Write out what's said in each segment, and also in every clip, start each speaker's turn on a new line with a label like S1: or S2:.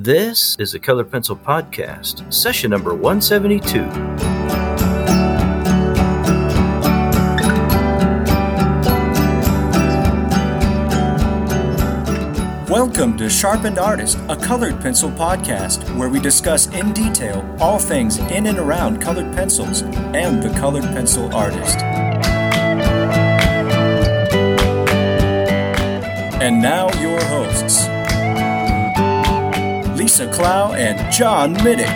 S1: This is the Colored Pencil Podcast, session number 172.
S2: Welcome to Sharpened Artist, a colored pencil podcast where we discuss in detail all things in and around colored pencils and the colored pencil artist. And now, your Lisa Clough and John Middick.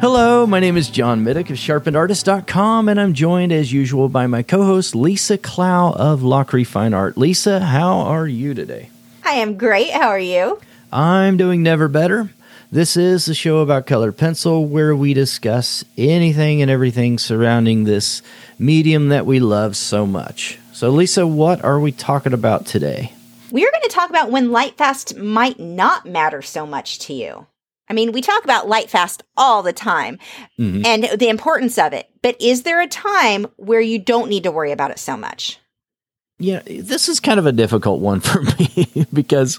S3: Hello, my name is John Middick of sharpenedartist.com, and I'm joined as usual by my co host Lisa Clough of Lachri Fine Art. Lisa, how are you today?
S4: I am great. How are you?
S3: I'm doing never better. This is the show about colored pencil where we discuss anything and everything surrounding this medium that we love so much. So, Lisa, what are we talking about today?
S4: We are going to talk about when light fast might not matter so much to you. I mean, we talk about light fast all the time
S3: Mhm.
S4: and the importance of it, but is there a time where you don't need to worry about it so much?
S3: Yeah, this is kind of a difficult one for me because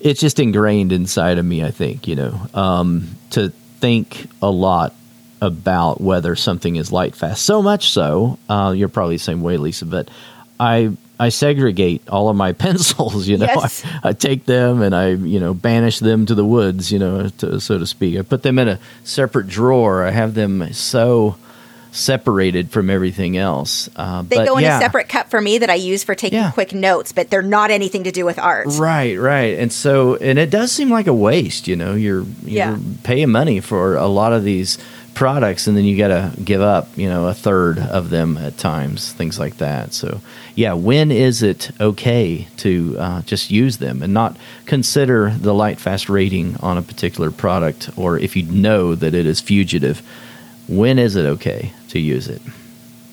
S3: it's just ingrained inside of me, I think, you know, um, to think a lot about whether something is light fast. So much so, uh, you're probably the same way, Lisa, but I. I segregate all of my pencils, you know.
S4: Yes.
S3: I, I take them and I, you know, banish them to the woods, you know, to, so to speak. I put them in a separate drawer. I have them so separated from everything else. Uh,
S4: They go in
S3: yeah.
S4: a separate cup for me that I use for taking
S3: Yeah.
S4: quick notes, but they're not anything to do with art.
S3: Right, right. And so, and it does seem like a waste, you know, you're, you're paying money for a lot of these products and then you got to give up, you know, a third of them at times, things like that. So, yeah, when is it okay to uh, just use them and not consider the light fast rating on a particular product or if you know that it is fugitive, when is it okay to use it?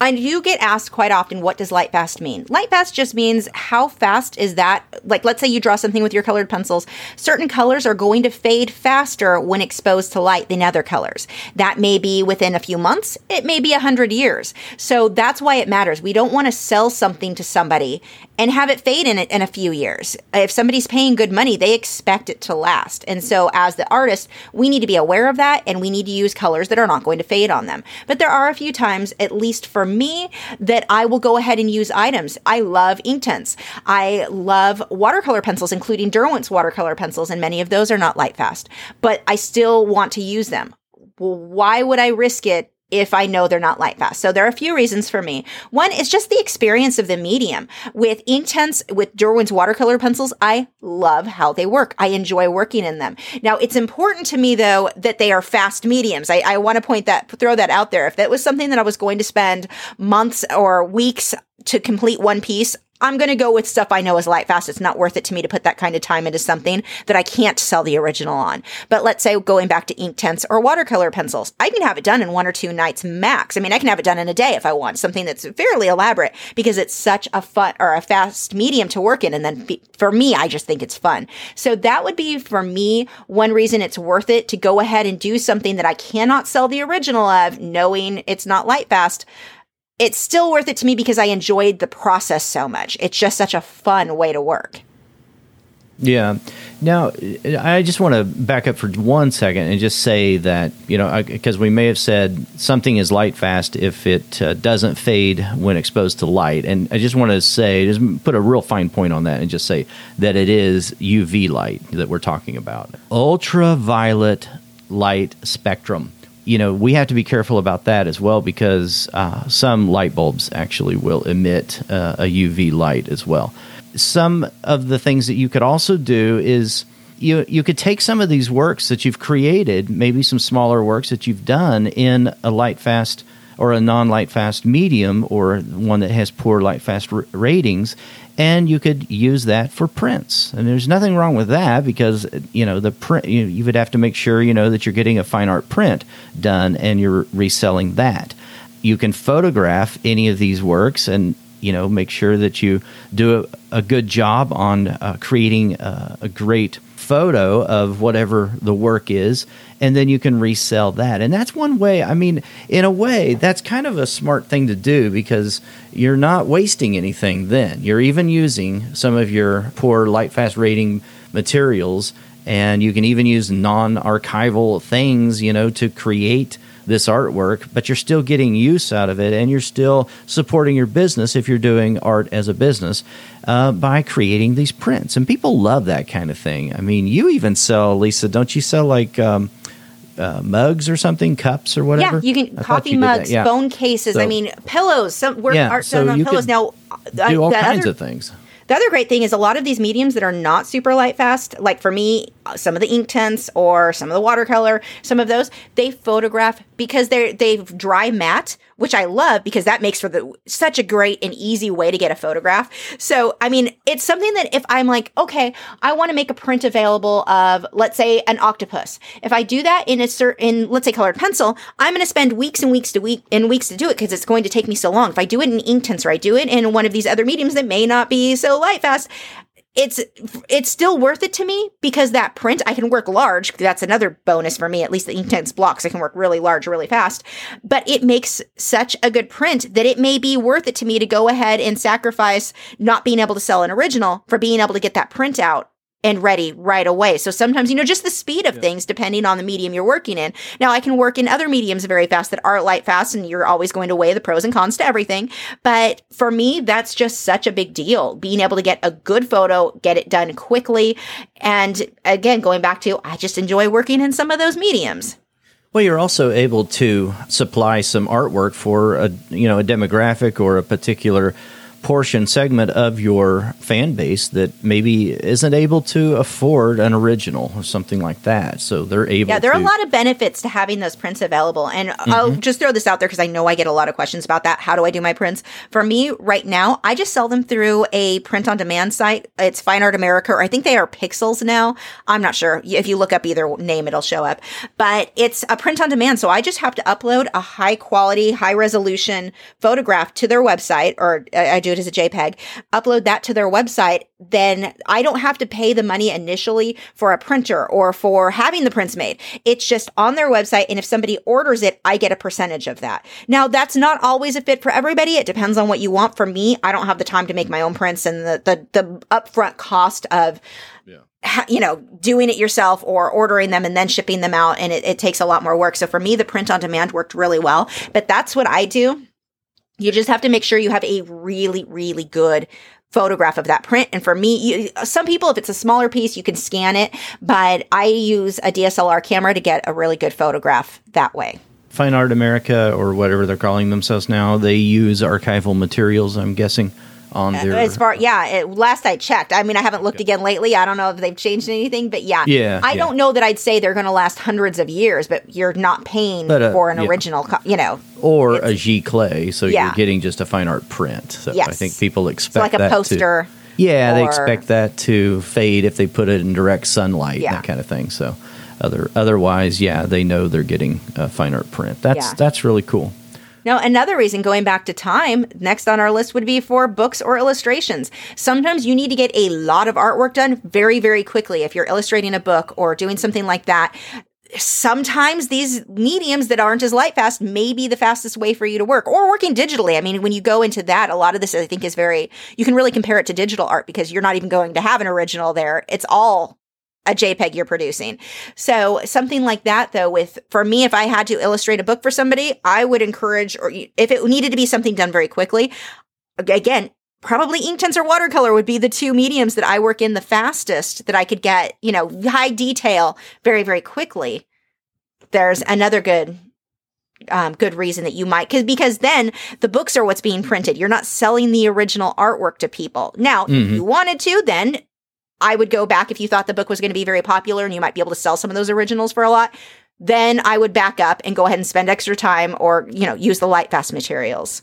S4: I do get asked quite often, what does light fast mean? Light fast just means how fast is that? Like, let's say you draw something with your colored pencils. Certain colors are going to fade faster when exposed to light than other colors. That may be within a few months. It may be a hundred years. So that's why it matters. We don't want to sell something to somebody and have it fade in, it in a few years. If somebody's paying good money, they expect it to last. And so as the artist, we need to be aware of that and we need to use colors that are not going to fade on them. But there are a few times, at least for me, that I will go ahead and use items. I love ink. I love watercolor pencils, including Derwent's watercolor pencils, and many of those are not light fast, but I still want to use them. Well, why would I risk it if I know they're not light fast. So there are a few reasons for me. One is just the experience of the medium. With Inktense, with Derwent's watercolor pencils, I love how they work. I enjoy working in them. Now, it's important to me though that they are fast mediums. I, I want to point that, throw that out there. If that was something that I was going to spend months or weeks to complete one piece, I'm going to go with stuff I know is light fast. It's not worth it to me to put that kind of time into something that I can't sell the original on. But let's say going back to Inktense or watercolor pencils, I can have it done in one or two nights max. I mean, I can have it done in a day if I want something that's fairly elaborate because it's such a fun or a fast medium to work in. And then for me, I just think it's fun. So that would be for me one reason it's worth it to go ahead and do something that I cannot sell the original of, knowing it's not light fast it's still worth it to me because I enjoyed the process so much. It's just such a fun way to work.
S3: Yeah. Now, I just want to back up for one second and just say that, you know, because we may have said something is light fast if it uh, doesn't fade when exposed to light. And I just want to say, just put a real fine point on that and just say that it is UV light that we're talking about. Ultraviolet light spectrum. You know, we have to be careful about that as well because uh, some light bulbs actually will emit uh, a UV light as well. Some of the things that you could also do is you you could take some of these works that you've created, maybe some smaller works that you've done in a light fast or a non light fast medium or one that has poor light fast r- ratings and you could use that for prints. And there's nothing wrong with that because you know the print you, you would have to make sure you know that you're getting a fine art print done and you're reselling that. You can photograph any of these works and you know make sure that you do a, a good job on uh, creating uh, a great photo of whatever the work is, and then you can resell that. And that's one way. I mean, in a way, that's kind of a smart thing to do because you're not wasting anything. Then you're even using some of your poor light fast rating materials, and you can even use non-archival things, you know, to create this artwork, but you're still getting use out of it and you're still supporting your business if you're doing art as a business uh, by creating these prints. And people love that kind of thing. I mean, you even sell, Lisa, don't you sell like. Um, uh, mugs or something, cups or whatever.
S4: Yeah, you can
S3: I
S4: coffee
S3: you
S4: mugs,
S3: yeah.
S4: phone cases. I mean, pillows. Some work
S3: Yeah,
S4: art
S3: so
S4: done on pillows. Now, I-
S3: Do all kinds
S4: other-
S3: of things.
S4: The other great thing is a lot of these mediums that are not super light fast, like for me, uh, some of the Inktense or some of the watercolor, some of those, they photograph because they're they dry matte, which I love because that makes for the such a great and easy way to get a photograph. So I mean, it's something that if I'm like, okay, I want to make a print available of let's say an octopus. If I do that in a certain let's say colored pencil, I'm going to spend weeks and weeks to week and weeks to do it because it's going to take me so long. If I do it in Inktense or I do it in one of these other mediums that may not be so light fast, it's it's still worth it to me because that print I can work large. That's another bonus for me. At least the Inktense blocks I can work really large, really fast. But it makes such a good print that it may be worth it to me to go ahead and sacrifice not being able to sell an original for being able to get that print out and ready right away. So sometimes, you know, just the speed of things depending on the medium you're working in. Now, I can work in other mediums very fast that aren't light fast, and you're always going to weigh the pros and cons to everything. But for me, that's just such a big deal. Being able to get a good photo, get it done quickly. And again, going back to, I just enjoy working in some of those mediums.
S3: Well, you're also able to supply some artwork for a you know a demographic or a particular portion segment of your fan base that maybe isn't able to afford an original or something like that. So they're able.
S4: Yeah, there are
S3: to,
S4: a lot of benefits to having those prints available. And I'll mm-hmm. just throw this out there because I know I get a lot of questions about that. How do I do my prints? For me, right now, I just sell them through a print on demand site. It's Fine Art America, or I think they are Pixels now. I'm not sure. If you look up either name, it'll show up. But it's a print on demand. So I just have to upload a high quality, high resolution photograph to their website, or I I do it as a JPEG, upload that to their website. Then I don't have to pay the money initially for a printer or for having the prints made. It's just on their website. And if somebody orders it, I get a percentage of that. Now, that's not always a fit for everybody. It depends on what you want. For me, I don't have the time to make my own prints and the, the, the upfront cost of, ha- you know, doing it yourself or ordering them and then shipping them out. And it, it takes a lot more work. So for me, the print on demand worked really well. But that's what I do. You just have to make sure you have a really, really good photograph of that print. And for me, you, some people, if it's a smaller piece, you can scan it, but I use a DSLR camera to get a really good photograph that way.
S3: Fine Art America or whatever they're calling themselves now. They use archival materials. I'm guessing on their.
S4: As far, yeah, it, last I checked, I mean, I haven't looked again lately. I don't know if they've changed anything, but yeah,
S3: Yeah,
S4: I
S3: yeah.
S4: don't know that I'd say they're going to last hundreds of years, but you're not paying
S3: But, uh,
S4: for an
S3: yeah.
S4: original, co- you know,
S3: or a giclée, so
S4: Yeah.
S3: you're getting just a fine art print. So I think people expect
S4: so like a
S3: that to-
S4: poster.
S3: Yeah, they expect that to fade if they put it in direct sunlight,
S4: Yeah.
S3: that kind of thing. So, other otherwise, yeah, they know they're getting a fine art print. That's
S4: Yeah.
S3: that's really cool.
S4: Now, another reason going back to time, next on our list would be for books or illustrations. Sometimes you need to get a lot of artwork done very, very quickly if you're illustrating a book or doing something like that. Sometimes these mediums that aren't as light fast may be the fastest way for you to work or working digitally. I mean, when you go into that, a lot of this I think is very, you can really compare it to digital art because you're not even going to have an original there. It's all a JPEG you're producing. So something like that though with for me if I had to illustrate a book for somebody, I would encourage or if it needed to be something done very quickly, again, probably Inktense or watercolor would be the two mediums that I work in the fastest that I could get, you know, high detail very very quickly. There's another good um, good reason that you might because because then the books are what's being printed. You're not selling the original artwork to people. Now, if
S3: Mhm.
S4: you wanted to, then I would go back if you thought the book was going to be very popular and you might be able to sell some of those originals for a lot. Then I would back up and go ahead and spend extra time or, you know, use the light fast materials.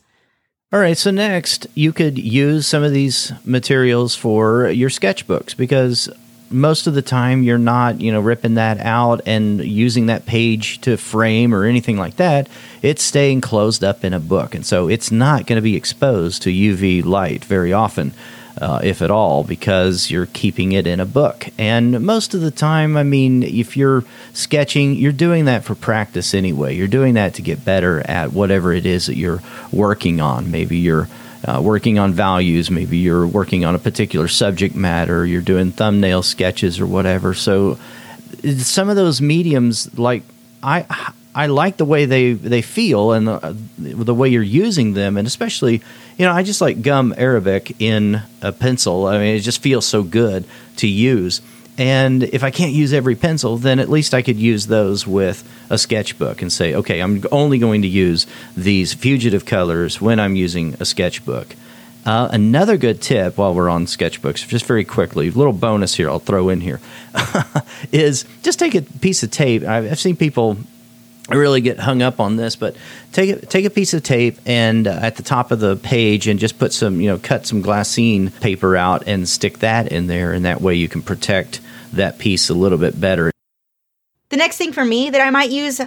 S3: All right, so next you could use some of these materials for your sketchbooks because most of the time you're not, you know, ripping that out and using that page to frame or anything like that. It's staying closed up in a book, and so it's not going to be exposed to UV light very often. Uh, if at all, because you're keeping it in a book. And most of the time, I mean, if you're sketching, you're doing that for practice anyway. You're doing that to get better at whatever it is that you're working on. Maybe you're uh, working on values, maybe you're working on a particular subject matter, you're doing thumbnail sketches or whatever. So, some of those mediums, like I, I like the way they, they feel and the, the way you're using them, and especially, you know, I just like gum arabic in a pencil. I mean, it just feels so good to use. And if I can't use every pencil, then at least I could use those with a sketchbook and say, okay, I'm only going to use these fugitive colors when I'm using a sketchbook. Uh, another good tip while we're on sketchbooks, just very quickly, little bonus here I'll throw in here, is just take a piece of tape. I've, I've seen people really get hung up on this, but take a, take a piece of tape and uh, at the top of the page and just put some, you know, cut some glassine paper out and stick that in there, and that way you can protect that piece a little bit better.
S4: The next thing for me that I might use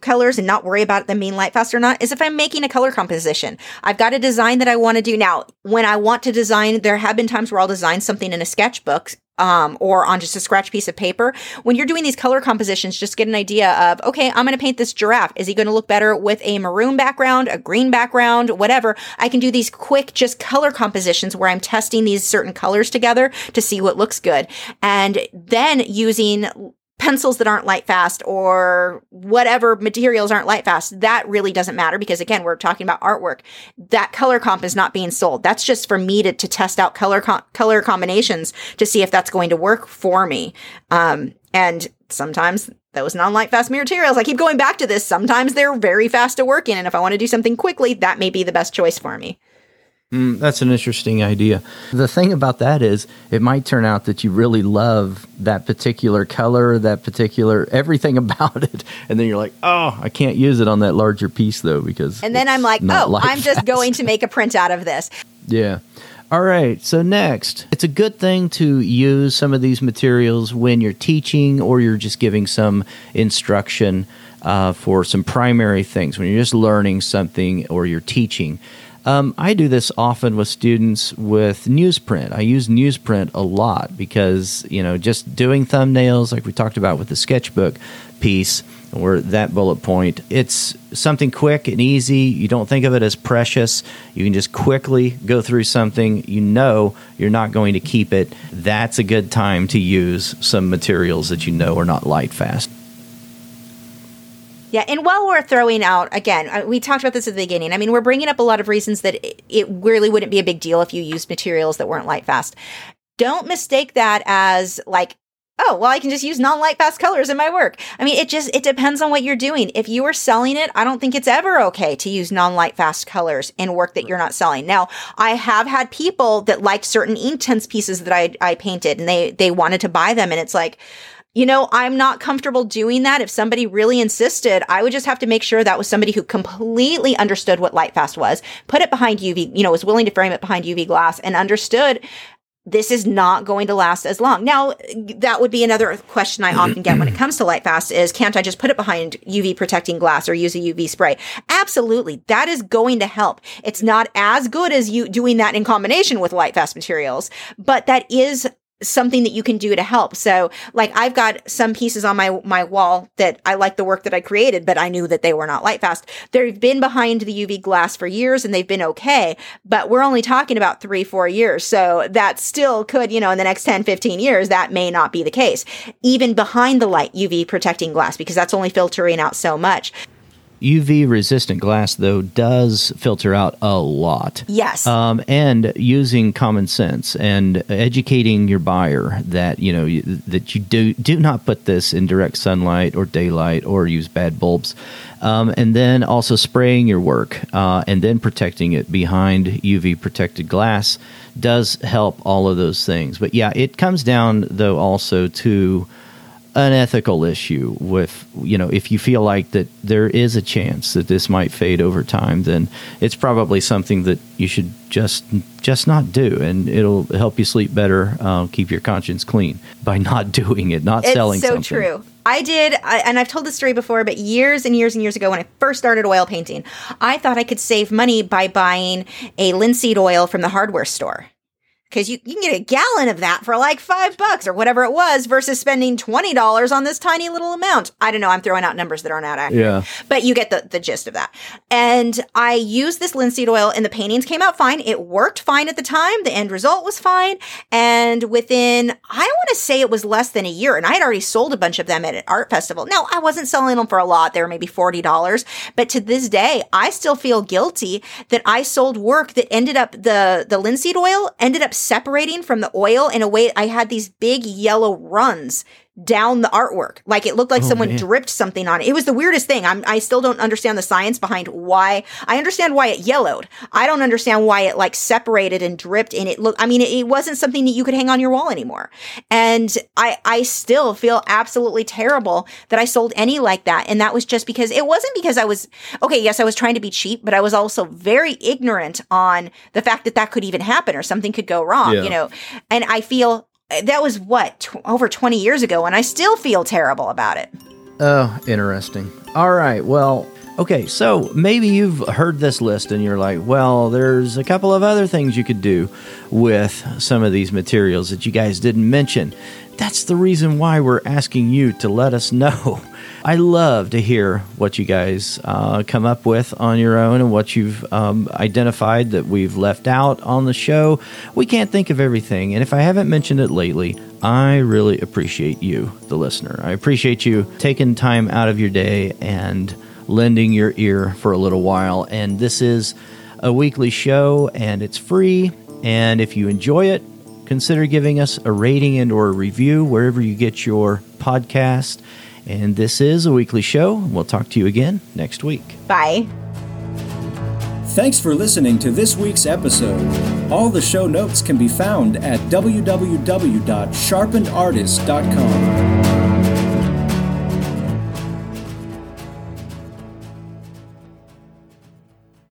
S4: colors and not worry about them being light fast or not is if I'm making a color composition. I've got a design that I want to do now. When I want to design, there have been times where I'll design something in a sketchbook um, or on just a scratch piece of paper. When you're doing these color compositions, just get an idea of, okay, I'm going to paint this giraffe. Is he going to look better with a maroon background, a green background, whatever? I can do these quick, just color compositions where I'm testing these certain colors together to see what looks good. And then using pencils that aren't light fast or whatever materials aren't light fast, that really doesn't matter because again, we're talking about artwork. That color comp is not being sold. That's just for me to, to test out color com- color combinations to see if that's going to work for me. Um, and sometimes those non-light fast materials, I keep going back to this. Sometimes they're very fast to work in, and if I want to do something quickly, that may be the best choice for me.
S3: Mm, that's an interesting idea. The thing about that is, it might turn out that you really love that particular color, that particular everything about it, and then you're like, oh, I can't use it on that larger piece though because.
S4: And then I'm like, oh, I'm just fast. going to make a print out of this.
S3: Yeah. All right. So next, it's a good thing to use some of these materials when you're teaching or you're just giving some instruction uh, for some primary things when you're just learning something or you're teaching. Um, I do this often with students with newsprint. I use newsprint a lot because, you know, just doing thumbnails, like we talked about with the sketchbook piece or that bullet point, it's something quick and easy. You don't think of it as precious. You can just quickly go through something. You know you're not going to keep it. That's a good time to use some materials that you know are not light fast.
S4: Yeah, and while we're throwing out again, uh, we talked about this at the beginning. I mean, we're bringing up a lot of reasons that it really wouldn't be a big deal if you used materials that weren't light fast. Don't mistake that as like oh well i can just use non-light fast colors in my work i mean it just it depends on what you're doing if you are selling it i don't think it's ever okay to use non-light fast colors in work that you're not selling now i have had people that liked certain Inktense pieces that i i painted and they they wanted to buy them and it's like you know, I'm not comfortable doing that. If somebody really insisted, I would just have to make sure that was somebody who completely understood what Lightfast was, put it behind UV, you know, was willing to frame it behind UV glass and understood this is not going to last as long. Now, that would be another question I often get when it comes to Lightfast is can't I just put it behind UV protecting glass or use a UV spray? Absolutely. That is going to help. It's not as good as you doing that in combination with Lightfast materials, but that is something that you can do to help. So like I've got some pieces on my my wall that I like the work that I created, but I knew that they were not light fast. They've been behind the UV glass for years and they've been okay, but we're only talking about 3 4 years. So that still could, you know, in the next 10 15 years that may not be the case. Even behind the light UV protecting glass because that's only filtering out so much.
S3: UV resistant glass, though, does filter out a lot.
S4: Yes.
S3: Um, and using common sense and educating your buyer that you know that you do do not put this in direct sunlight or daylight or use bad bulbs, um, and then also spraying your work uh, and then protecting it behind UV protected glass does help all of those things. But yeah, it comes down though also to an ethical issue with you know if you feel like that there is a chance that this might fade over time then it's probably something that you should just just not do. And it'll help you sleep better uh, keep your conscience clean by not doing it not
S4: it's
S3: selling
S4: so
S3: something.
S4: true. I did, I, and I've told this story before, but years and years and years ago when I first started oil painting, I thought I could save money by buying a linseed oil from the hardware store because you, you can get a gallon of that for like five bucks or whatever it was versus spending $20 on this tiny little amount. I don't know. I'm throwing out numbers that aren't out accurate.
S3: Yeah.
S4: But you get the, the gist of that. And I used this linseed oil and the paintings came out fine. It worked fine at the time. The end result was fine. And within, I want to say it was less than a year and I had already sold a bunch of them at an art festival. Now I wasn't selling them for a lot. They were maybe $40. But to this day, I still feel guilty that I sold work that ended up the, the linseed oil ended up separating from the oil in a way I had these big yellow runs down the artwork. Like it looked like
S3: Oh,
S4: someone
S3: man.
S4: dripped something on it. It was the weirdest thing. I'm, I still don't understand the science behind why. I understand why it yellowed. I don't understand why it like separated and dripped and it looked, I mean, it, it wasn't something that you could hang on your wall anymore. And I, I still feel absolutely terrible that I sold any like that. And that was just because it wasn't because I was, okay, yes, I was trying to be cheap, but I was also very ignorant on the fact that that could even happen or something could go wrong,
S3: Yeah.
S4: you know? And I feel Uh, that was what, over 20 years ago, and I still feel terrible about it.
S3: Oh, interesting. All right. Well, okay. So maybe you've heard this list and you're like, well, there's a couple of other things you could do with some of these materials that you guys didn't mention. That's the reason why we're asking you to let us know. I love to hear what you guys uh, come up with on your own and what you've um, identified that we've left out on the show. We can't think of everything, and if I haven't mentioned it lately, I really appreciate you, the listener. I appreciate you taking time out of your day and lending your ear for a little while. And this is a weekly show, and it's free. And if you enjoy it, consider giving us a rating and or a review wherever you get your podcast. And this is a weekly show. We'll talk to you again next week.
S4: Bye.
S2: Thanks for listening to this week's episode. All the show notes can be found at www.sharpenedartist.com.